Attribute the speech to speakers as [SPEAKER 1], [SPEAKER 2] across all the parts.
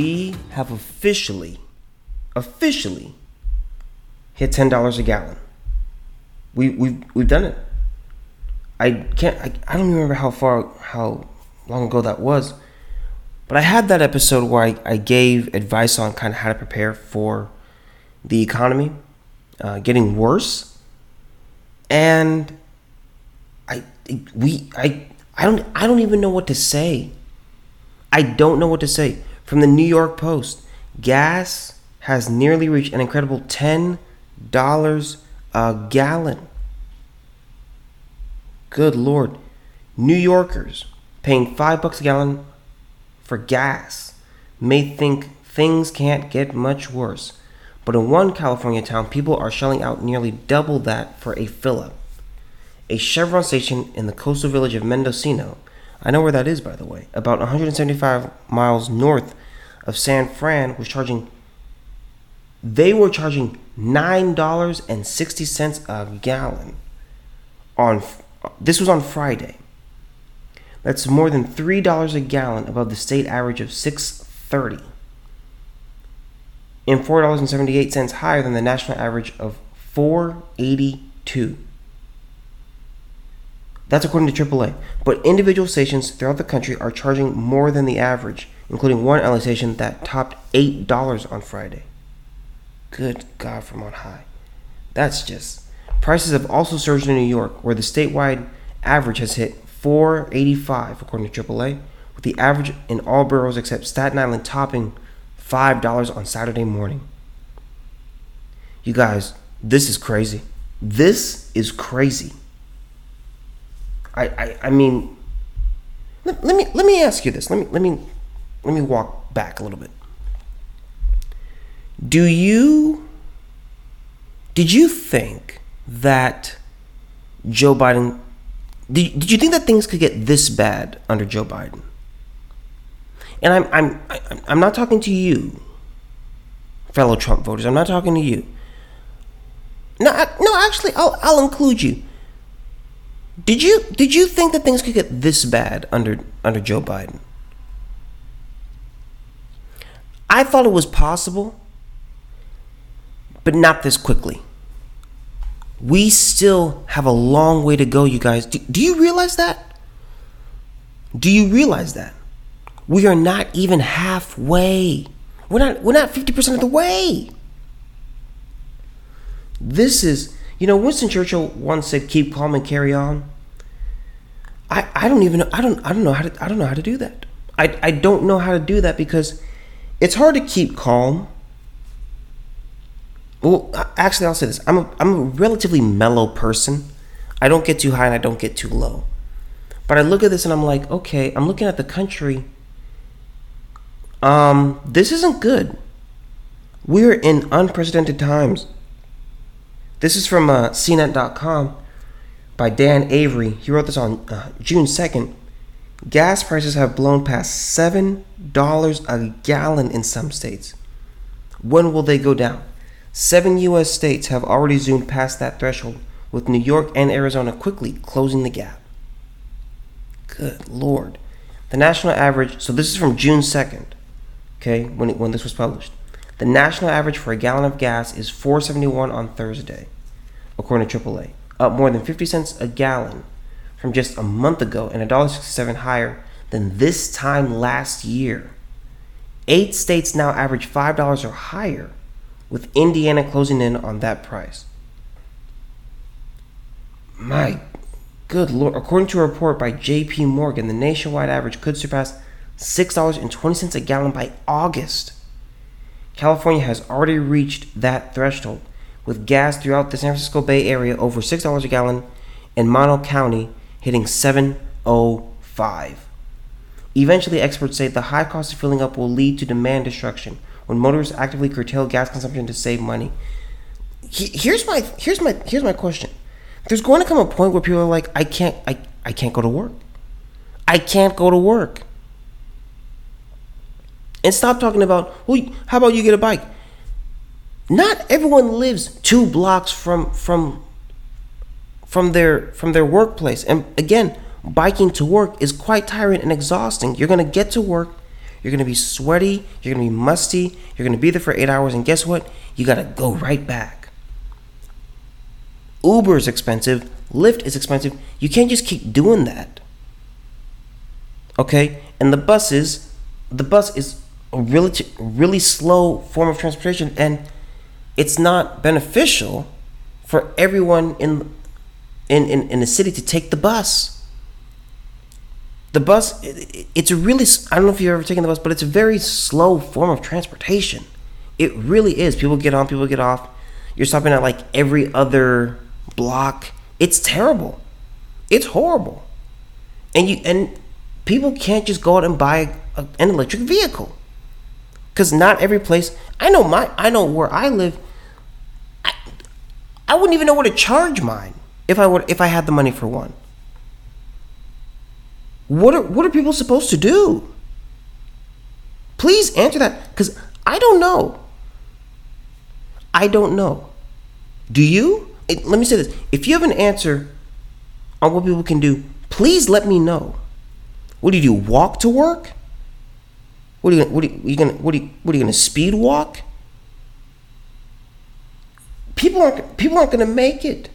[SPEAKER 1] We have officially, officially hit ten dollars a gallon. We we've we've done it. I can't. I, I don't remember how far how long ago that was, but I had that episode where I, I gave advice on kind of how to prepare for the economy uh, getting worse, and I we I I don't I don't even know what to say. I don't know what to say. From the New York Post, gas has nearly reached an incredible ten dollars a gallon. Good lord. New Yorkers paying five bucks a gallon for gas may think things can't get much worse. But in one California town, people are shelling out nearly double that for a fill up. A Chevron station in the coastal village of Mendocino, I know where that is by the way, about 175 miles north of San Fran, was charging, they were charging $9.60 a gallon on this was on Friday. That's more than $3 a gallon above the state average of 6.30 and $4.78 higher than the national average of 4.82. That's according to AAA. But individual stations throughout the country are charging more than the average, including one LA station that topped $8 on Friday. Good God from on high. That's just Prices have also surged in New York, where the statewide average has hit 485 according to AAA, with the average in all boroughs except Staten Island topping $5 on Saturday morning. You guys, this is crazy. This is crazy. I, I, I mean, let, let me let me ask you this. Let me let me let me walk back a little bit. Do you did you think that Joe Biden did, did you think that things could get this bad under Joe Biden? And I'm I'm I'm not talking to you, fellow Trump voters. I'm not talking to you. No, no, actually, I'll I'll include you. Did you did you think that things could get this bad under under Joe Biden? I thought it was possible, but not this quickly we still have a long way to go, you guys. Do, do, you realize that? Do you realize that? We are not even halfway. We're not we're not 50% of the way. This is, you know, Winston Churchill once said keep calm and carry on. I, I don't even know I don't I don't know how to I don't know how to do that. I, I don't know how to do that because it's hard to keep calm well, actually, I'll say this: I'm a, I'm a relatively mellow person. I don't get too high and I don't get too low. But I look at this and I'm like, okay, I'm looking at the country. Um, this isn't good. We're in unprecedented times. This is from uh, CNET.com by Dan Avery. He wrote this on uh, June 2nd. Gas prices have blown past $7 a gallon in some states. When will they go down? Seven U.S. states have already zoomed past that threshold, with New York and Arizona quickly closing the gap. Good Lord. The national average, so this is from June 2nd, okay, when, it, when this was published. The national average for a gallon of gas is 471 on Thursday, according to AAA, up more than 50 cents a gallon from just a month ago and $1.67 higher than this time last year. Eight states now average $5 or higher with Indiana closing in on that price. My good lord. According to a report by JP Morgan, the nationwide average could surpass $6.20 a gallon by August. California has already reached that threshold, with gas throughout the San Francisco Bay Area over $6 a gallon and Mono County hitting 705. Eventually, experts say the high cost of filling up will lead to demand destruction, when motorists actively curtail gas consumption to save money. here's my here's my here's my question. There's going to come a point where people are like, I can't I, I can't go to work. I can't go to work. And stop talking about, well, how about you get a bike? Not everyone lives two blocks from from from their from their workplace. And again, biking to work is quite tiring and exhausting. You're gonna get to work, You're gonna be sweaty. You're gonna be musty. You're gonna be there for eight hours, and guess what? You gotta go right back. Uber is expensive. Lyft is expensive. You can't just keep doing that. Okay? And the buses, the bus is a really, really slow form of transportation, and it's not beneficial for everyone in, in, in, in the city to take the bus. The bus, it's a really, I don't know if you've ever taken the bus, but it's a very slow form of transportation. It really is. People get on, people get off. You're stopping at like every other block. It's terrible. It's horrible. And you and people can't just go out and buy a, an electric vehicle. Cuz not every place, I know my I know where I live I, I wouldn't even know where to charge mine if I would if I had the money for one. What are what are people supposed to do? Please answer that cuz I don't know. I don't know. Do you? let me say this: if you have an answer on what people can do, please let me know. What do you do? Walk to work? What are you? What are you gonna? What are you? What are you gonna speed walk? People aren't. People aren't gonna make it.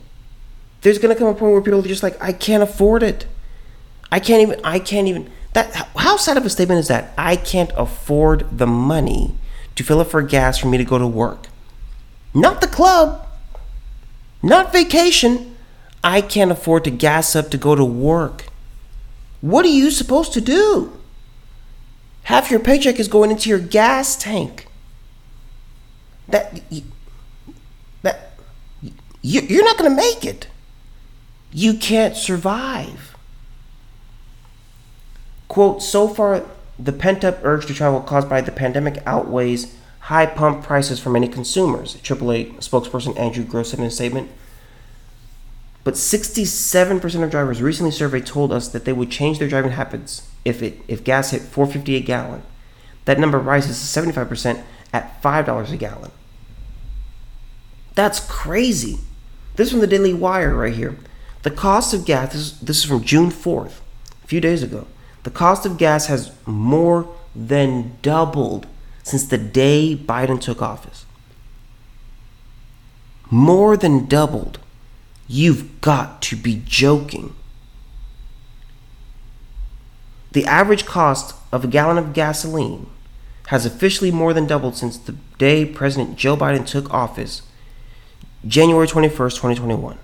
[SPEAKER 1] There's gonna come a point where people are just like, I can't afford it. I can't even. I can't even. That. How sad of a statement is that? I can't afford the money to fill up for gas for me to go to work. Not the club not vacation. I can't afford to gas up to go to work. What are you supposed to do? Half your paycheck is going into your gas tank. That that you're not going to make it. You can't survive. Quote, so far, the pent up urge to travel caused by the pandemic outweighs high pump prices for many consumers, AAA spokesperson Andrew Gross said in a statement. But 67% of drivers recently surveyed told us that they would change their driving habits if it if gas hit 4.50 a gallon. That number rises to 75% at $5 a gallon. That's crazy. This is from the Daily Wire right here. The cost of gas, this is, this is from June 4th, a few days ago. The cost of gas has more than doubled since the day Biden took office. More than doubled. You've got to be joking. The average cost of a gallon of gasoline has officially more than doubled since the day President Joe Biden took office, January 21st, 2021.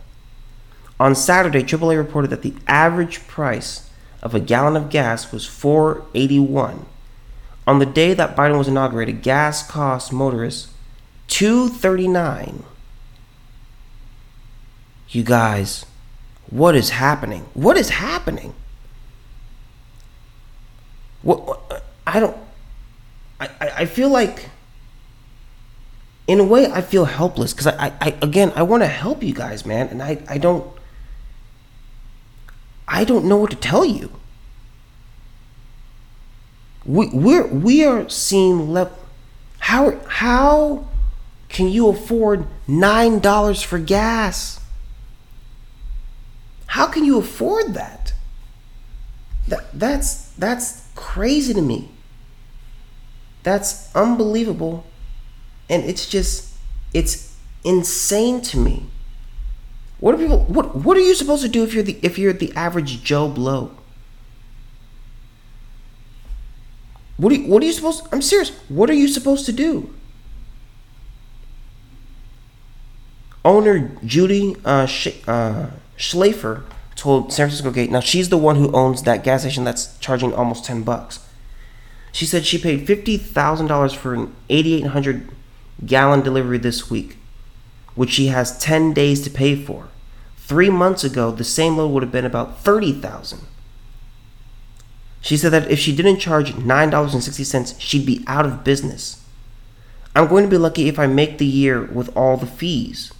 [SPEAKER 1] On Saturday, AAA reported that the average price of a gallon of gas was 4.81 on the day that Biden was inaugurated, gas cost motorists 239. You guys, what is happening? What is happening? What, what I don't I, I feel like in a way I feel helpless because I, I, I again I want to help you guys, man, and I, I don't I don't know what to tell you we we're we are seeing le- how how can you afford nine dollars for gas? How can you afford that? That that's that's crazy to me. That's unbelievable. And it's just it's insane to me. What are people what what are you supposed to do if you're the if you're the average Joe Blow? What are you, what are you supposed? I'm serious. What are you supposed to do? Owner Judy uh, uh, Schlafer told San Francisco Gate. Now she's the one who owns that gas station that's charging almost ten bucks. She said she paid fifty thousand dollars for an eighty-eight hundred gallon delivery this week, which she has ten days to pay for. Three months ago, the same load would have been about thirty thousand. She said that if she didn't charge $9.60, she'd be out of business. I'm going to be lucky if I make the year with all the fees.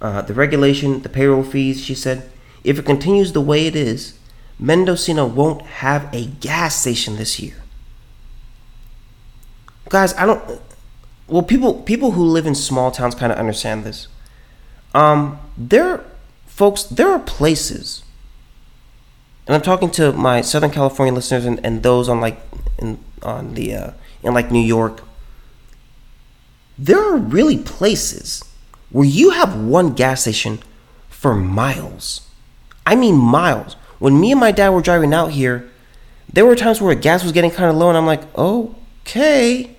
[SPEAKER 1] Uh, the regulation, the payroll fees, she said, if it continues the way it is, Mendocino won't have a gas station this year. Guys, I don't. Well, people people who live in small towns kind of understand this. Um, there, folks, there are places and I'm talking to my Southern California listeners and, and those on like in on the uh, in like New York. There are really places where you have one gas station for miles. I mean miles. When me and my dad were driving out here, there were times where gas was getting kind of low, and I'm like, okay,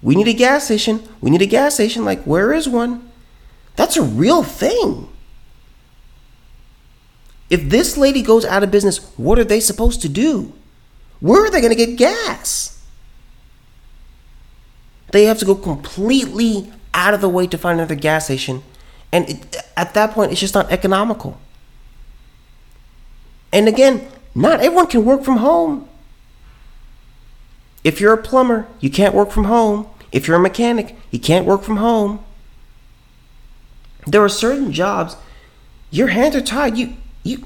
[SPEAKER 1] we need a gas station. We need a gas station. Like, where is one? That's a real thing. If this lady goes out of business, what are they supposed to do? Where are they going to get gas? They have to go completely out of the way to find another gas station. And it, at that point, it's just not economical. And again, not everyone can work from home. If you're a plumber, you can't work from home. If you're a mechanic, you can't work from home. There are certain jobs your hands are tied. You you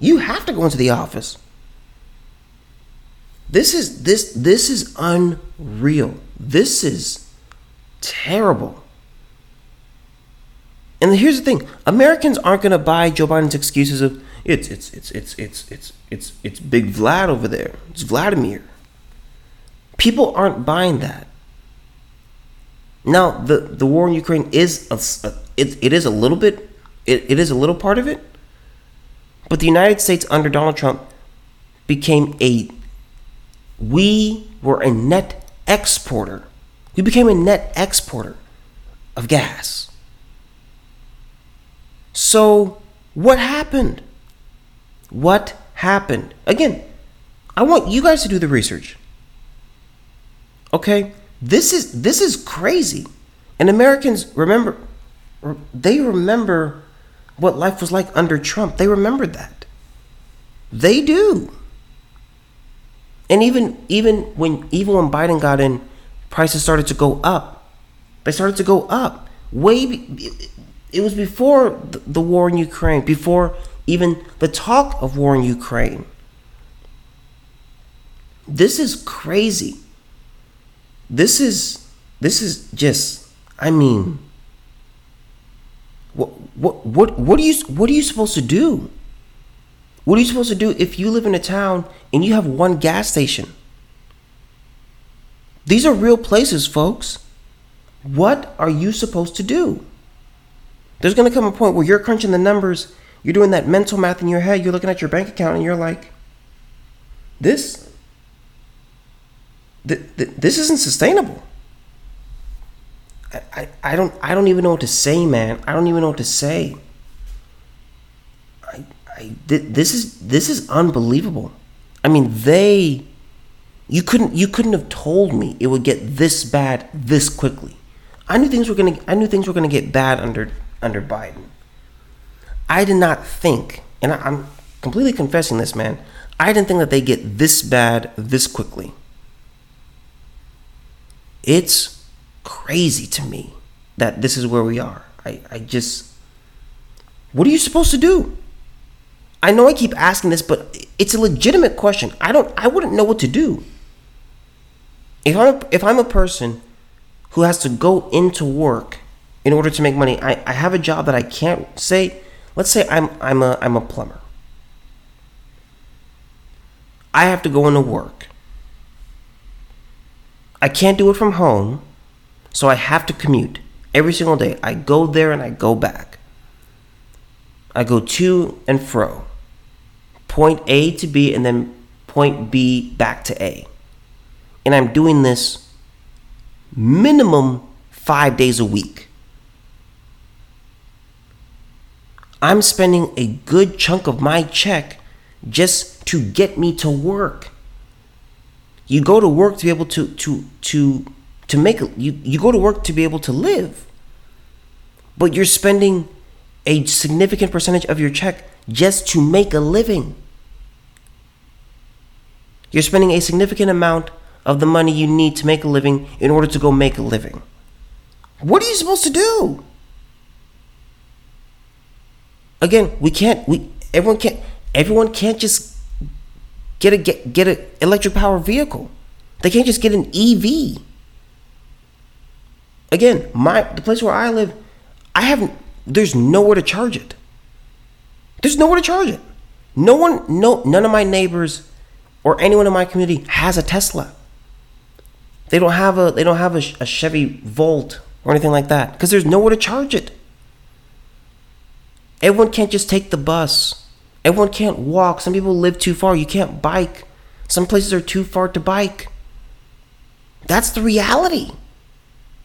[SPEAKER 1] you have to go into the office. This is this this is unreal. This is terrible. And here's the thing: Americans aren't going to buy Joe Biden's excuses of it's it's it's it's it's it's it's it's Big Vlad over there. It's Vladimir. People aren't buying that. Now, the the war in Ukraine is a, a it, it is a little bit it, it is a little part of it but the United States under Donald Trump became a we were a net exporter. We became a net exporter of gas. So, what happened? What happened? Again, I want you guys to do the research. Okay? This is this is crazy. And Americans remember they remember what life was like under Trump. They remembered that. They do. And even even when even when Biden got in, prices started to go up. They started to go up. Way be, it was before the war in Ukraine, before even the talk of war in Ukraine. This is crazy. This is this is just I mean what what what what are you what are you supposed to do? What are you supposed to do if you live in a town and you have one gas station? These are real places, folks. What are you supposed to do? There's going to come a point where you're crunching the numbers, you're doing that mental math in your head, you're looking at your bank account and you're like, this th- th- this isn't sustainable. I, I don't I don't even know what to say, man. I don't even know what to say. I, I this is this is unbelievable. I mean, they you couldn't you couldn't have told me it would get this bad this quickly. I knew things were gonna I knew things were gonna get bad under under Biden. I did not think, and I, I'm completely confessing this, man. I didn't think that they get this bad this quickly. It's crazy to me that this is where we are. I, I just. What are you supposed to do? I know I keep asking this, but it's a legitimate question. I don't. I wouldn't know what to do. If I'm if I'm a person who has to go into work in order to make money, I, I have a job that I can't say. Let's say I'm I'm a I'm a plumber. I have to go into work. I can't do it from home so I have to commute every single day. I go there and I go back. I go to and fro. Point A to B and then point B back to A. And I'm doing this minimum five days a week. I'm spending a good chunk of my check just to get me to work. You go to work to be able to to to to make you you go to work to be able to live. But you're spending a significant percentage of your check just to make a living. You're spending a significant amount of the money you need to make a living in order to go make a living. What are you supposed to do? Again we can't we everyone can't everyone can't just get a get, get an electric power vehicle they can't just get an ev Again, my the place where I live, I haven't. There's nowhere to charge it. There's nowhere to charge it. No one, no, none of my neighbors or anyone in my community has a Tesla. They don't have a, they don't have a, a Chevy Volt or anything like that because there's nowhere to charge it. Everyone can't just take the bus. Everyone can't walk. Some people live too far. You can't bike. Some places are too far to bike. That's the reality.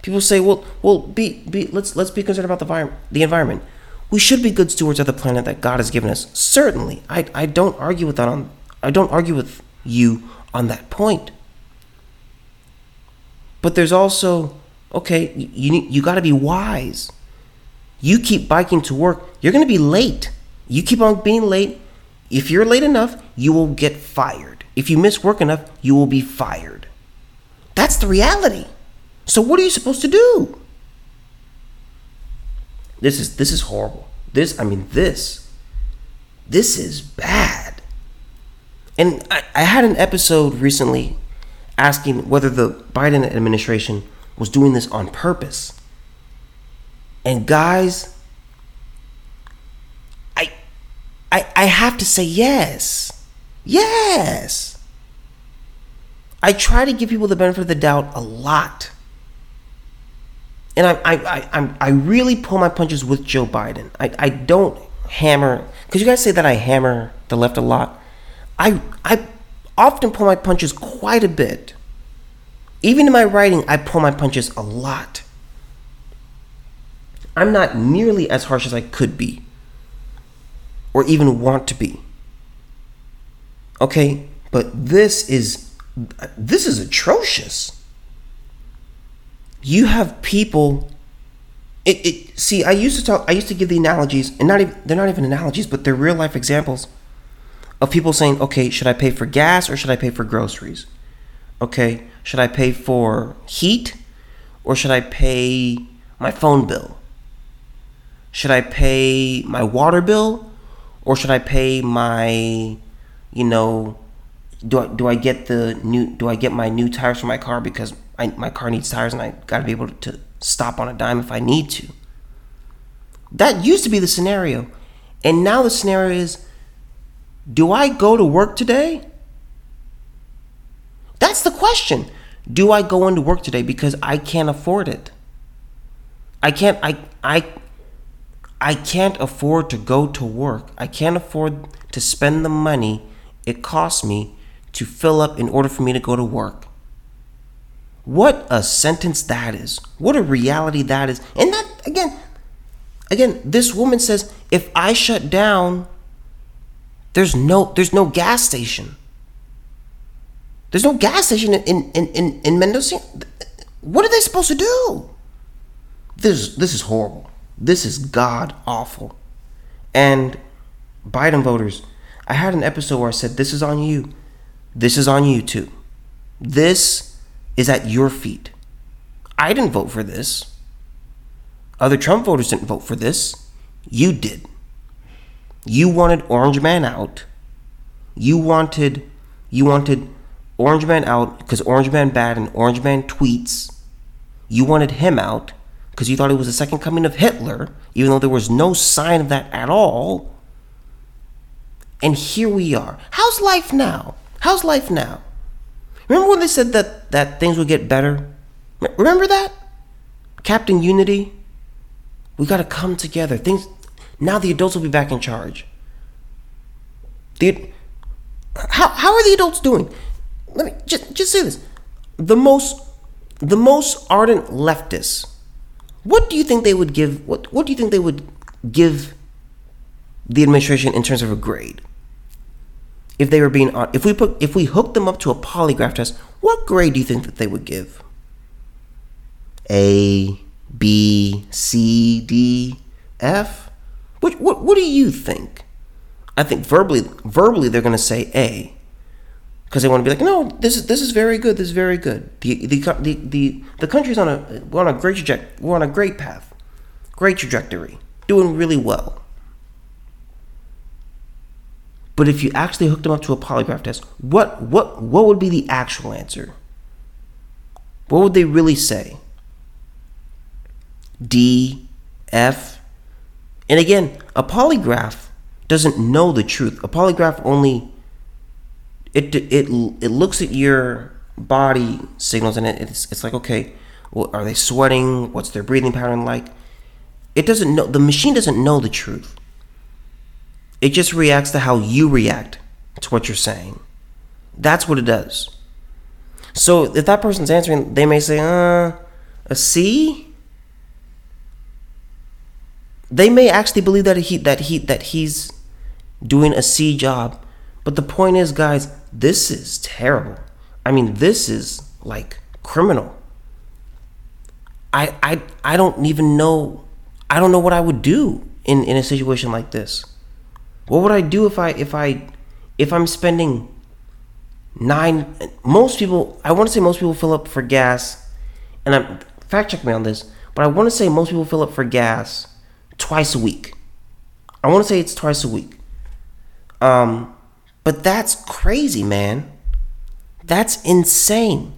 [SPEAKER 1] People say, "Well, well, be, be let's let's be concerned about the, the environment." We should be good stewards of the planet that God has given us. Certainly, I, I don't argue with that. On I don't argue with you on that point. But there's also okay, you you got to be wise. You keep biking to work, you're going to be late. You keep on being late. If you're late enough, you will get fired. If you miss work enough, you will be fired. That's the reality. So what are you supposed to do? This is this is horrible. This I mean this this is bad. And I, I had an episode recently asking whether the Biden administration was doing this on purpose. And guys, I I I have to say yes. Yes. I try to give people the benefit of the doubt a lot. And I I I I'm, I really pull my punches with Joe Biden. I, I don't hammer because you guys say that I hammer the left a lot. I I often pull my punches quite a bit. Even in my writing, I pull my punches a lot. I'm not nearly as harsh as I could be, or even want to be. Okay, but this is this is atrocious. You have people. It, it see. I used to talk. I used to give the analogies, and not even they're not even analogies, but they're real life examples of people saying, "Okay, should I pay for gas or should I pay for groceries?" Okay, should I pay for heat or should I pay my phone bill? Should I pay my water bill or should I pay my you know do I do I get the new do I get my new tires for my car because I, my car needs tires and I got to be able to stop on a dime if I need to. That used to be the scenario. And now the scenario is do I go to work today? That's the question. Do I go into work today because I can't afford it? I can't I I I can't afford to go to work. I can't afford to spend the money it costs me to fill up in order for me to go to work. What a sentence that is. What a reality that is. And that again again this woman says if I shut down there's no there's no gas station. There's no gas station in, in, in, in Mendoza. What are they supposed to do? This, this is horrible. This is god awful. And Biden voters, I had an episode where I said, This is on you. This is on you too. This is at your feet. I didn't vote for this. Other Trump voters didn't vote for this. You did. You wanted Orange Man out. You wanted you wanted Orange Man out because Orange Man bad and Orange Man tweets. You wanted him out because you thought it was the second coming of Hitler, even though there was no sign of that at all. And here we are. How's life now? How's life now? Remember when they said that, that things would get better? Remember that? Captain Unity? We got to come together. Things now the adults will be back in charge. The, how, how are the adults doing? let me just just say this: the most the most ardent leftists. What do you think they would give? What what do you think they would give the administration in terms of a grade? If they were being if we put if we hooked them up to a polygraph test, what grade do you think that they would give? A, B, C, D, F. What what what do you think? I think verbally verbally they're going to say A because they want to be like, no, this is this is very good. This is very good. The the the the, the country's on a we're on a great trajectory. We're on a great path, great trajectory, doing really well. But if you actually hooked them up to a polygraph test, what what what would be the actual answer? What would they really say? D, F, and again, a polygraph doesn't know the truth. A polygraph only it it it looks at your body signals and it, it's it's like okay, well, are they sweating? What's their breathing pattern like? It doesn't know. The machine doesn't know the truth. It just reacts to how you react to what you're saying. That's what it does. So if that person's answering, they may say, "Uh, a C." They may actually believe that he that he that he's doing a C job, but the point is, guys, this is terrible. I mean, this is like criminal. I I I don't even know I don't know what I would do in in a situation like this. What would I do if I if I if I'm spending nine most people I want to say most people fill up for gas and I'm fact check me on this, but I want to say most people fill up for gas twice a week. I want to say it's twice a week. Um but that's crazy, man. That's insane.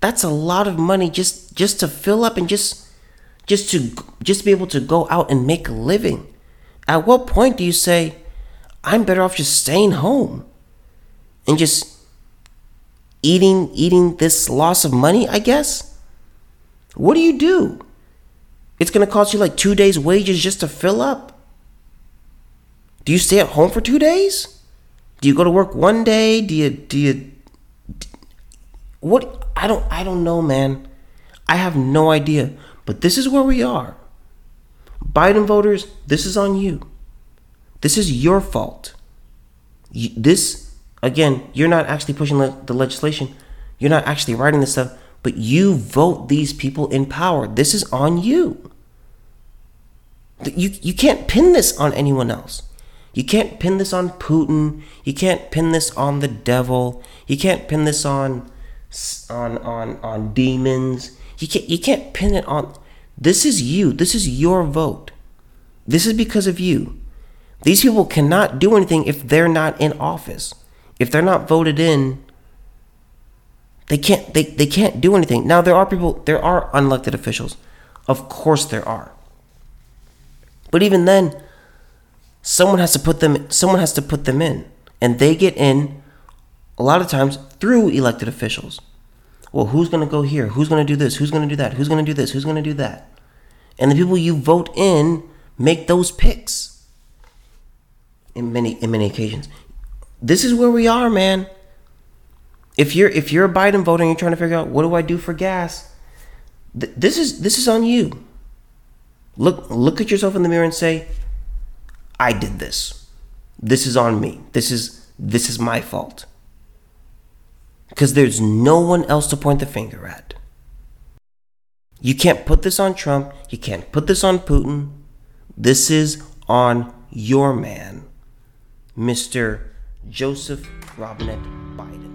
[SPEAKER 1] That's a lot of money just just to fill up and just just to just be able to go out and make a living. At what point do you say I'm better off just staying home and just eating eating this loss of money, I guess? What do you do? It's going to cost you like 2 days wages just to fill up. Do you stay at home for 2 days? Do you go to work one day? Do you do you what I don't I don't know, man. I have no idea. But this is where we are. Biden voters, this is on you. This is your fault. You, this again, you're not actually pushing le- the legislation. You're not actually writing this stuff, but you vote these people in power. This is on you. You you can't pin this on anyone else. You can't pin this on Putin. You can't pin this on the devil. You can't pin this on on on on demons. You can't you can't pin it on. This is you. This is your vote. This is because of you. These people cannot do anything if they're not in office. If they're not voted in, they can't they, they can't do anything. Now there are people there are unelected officials. Of course there are. But even then, someone has to put them someone has to put them in. And they get in a lot of times through elected officials. Well, who's going to go here? Who's going to do this? Who's going to do that? Who's going to do this? Who's going to do that? And the people you vote in make those picks. In many in many occasions, this is where we are, man. If you're if you're a Biden voter and you're trying to figure out what do I do for gas, th- this is this is on you. Look look at yourself in the mirror and say, I did this. This is on me. This is this is my fault because there's no one else to point the finger at. You can't put this on Trump. You can't put this on Putin. This is on your man, Mr. Joseph Robinette Biden.